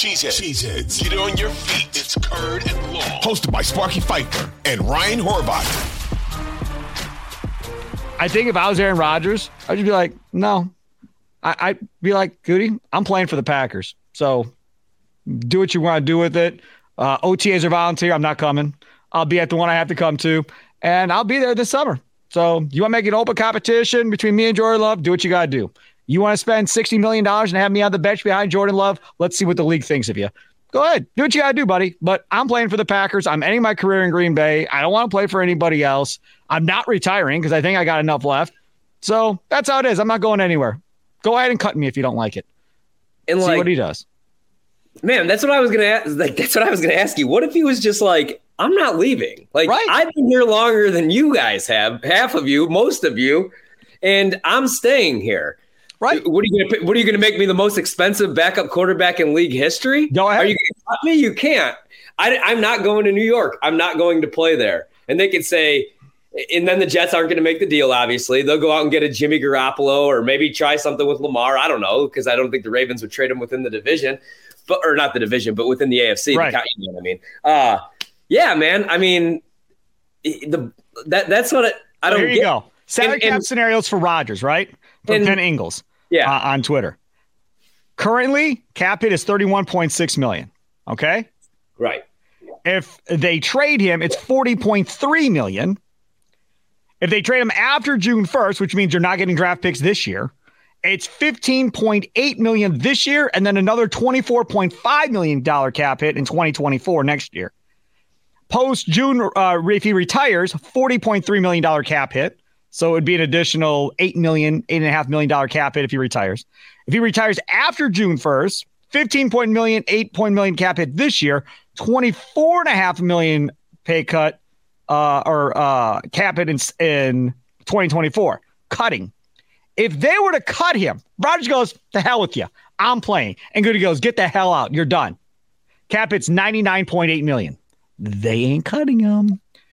Cheeseheads. Cheeseheads. Get on your feet. It's Curd and Long. Hosted by Sparky Fifer and Ryan Horvat. I think if I was Aaron Rodgers, I'd just be like, no. I, would be like, Goody, I'm playing for the Packers. So do what you want to do with it. Uh, OTAs are volunteer. I'm not coming. I'll be at the one I have to come to, and I'll be there this summer. So you want to make an open competition between me and Jordan Love? Do what you got to do. You want to spend $60 million and have me on the bench behind Jordan Love? Let's see what the league thinks of you. Go ahead. Do what you got to do, buddy. But I'm playing for the Packers. I'm ending my career in Green Bay. I don't want to play for anybody else. I'm not retiring because I think I got enough left. So that's how it is. I'm not going anywhere. Go ahead and cut me if you don't like it. And see like, what he does. Man, that's what I was gonna ask. Like, that's what I was gonna ask you. What if he was just like, I'm not leaving. Like, right. I've been here longer than you guys have, half of you, most of you, and I'm staying here. Right. What are you gonna What are you gonna make me the most expensive backup quarterback in league history? Go ahead. Are you gonna cut me? You can't. I, I'm not going to New York. I'm not going to play there. And they could say, and then the Jets aren't going to make the deal. Obviously, they'll go out and get a Jimmy Garoppolo or maybe try something with Lamar. I don't know because I don't think the Ravens would trade him within the division, but or not the division, but within the AFC. Right. The, you know what I mean? Uh, yeah, man. I mean, the that that's what it, I don't. Here you get. go. Salary and, cap and, scenarios for Rodgers, right? From and, Ken Ingalls yeah. Uh, on Twitter. Currently, cap hit is 31.6 million. Okay. Right. If they trade him, it's 40.3 million. If they trade him after June 1st, which means you're not getting draft picks this year, it's 15.8 million this year and then another 24.5 million dollar cap hit in 2024 next year. Post June, uh, if he retires, 40.3 million dollar cap hit. So it would be an additional eight million, eight and a half million dollar cap hit if he retires. If he retires after June 1st, 15 point million, eight point million cap hit this year, 24 and a half million pay cut uh, or uh, cap hit in, in 2024. Cutting. If they were to cut him, Rodgers goes, to hell with you. I'm playing. And Goody goes, get the hell out. You're done. Cap it's 99.8 million. They ain't cutting him.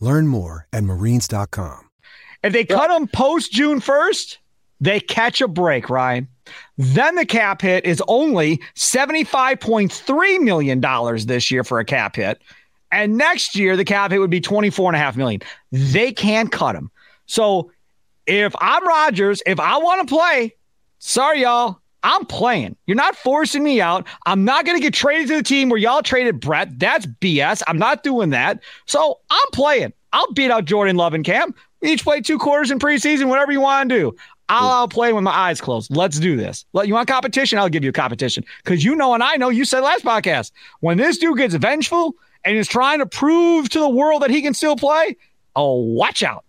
Learn more at marines.com. If they cut them post June 1st, they catch a break, Ryan. Then the cap hit is only $75.3 million this year for a cap hit. And next year, the cap hit would be 24.5 million. They can't cut him. So if I'm Rodgers, if I want to play, sorry, y'all, I'm playing. You're not forcing me out. I'm not going to get traded to the team where y'all traded Brett. That's BS. I'm not doing that. So I'm playing. I'll beat out Jordan Love and Cam. We each play two quarters in preseason, whatever you want to do. I'll play with my eyes closed. Let's do this. You want competition? I'll give you competition. Because you know, and I know you said last podcast, when this dude gets vengeful and is trying to prove to the world that he can still play, oh, watch out.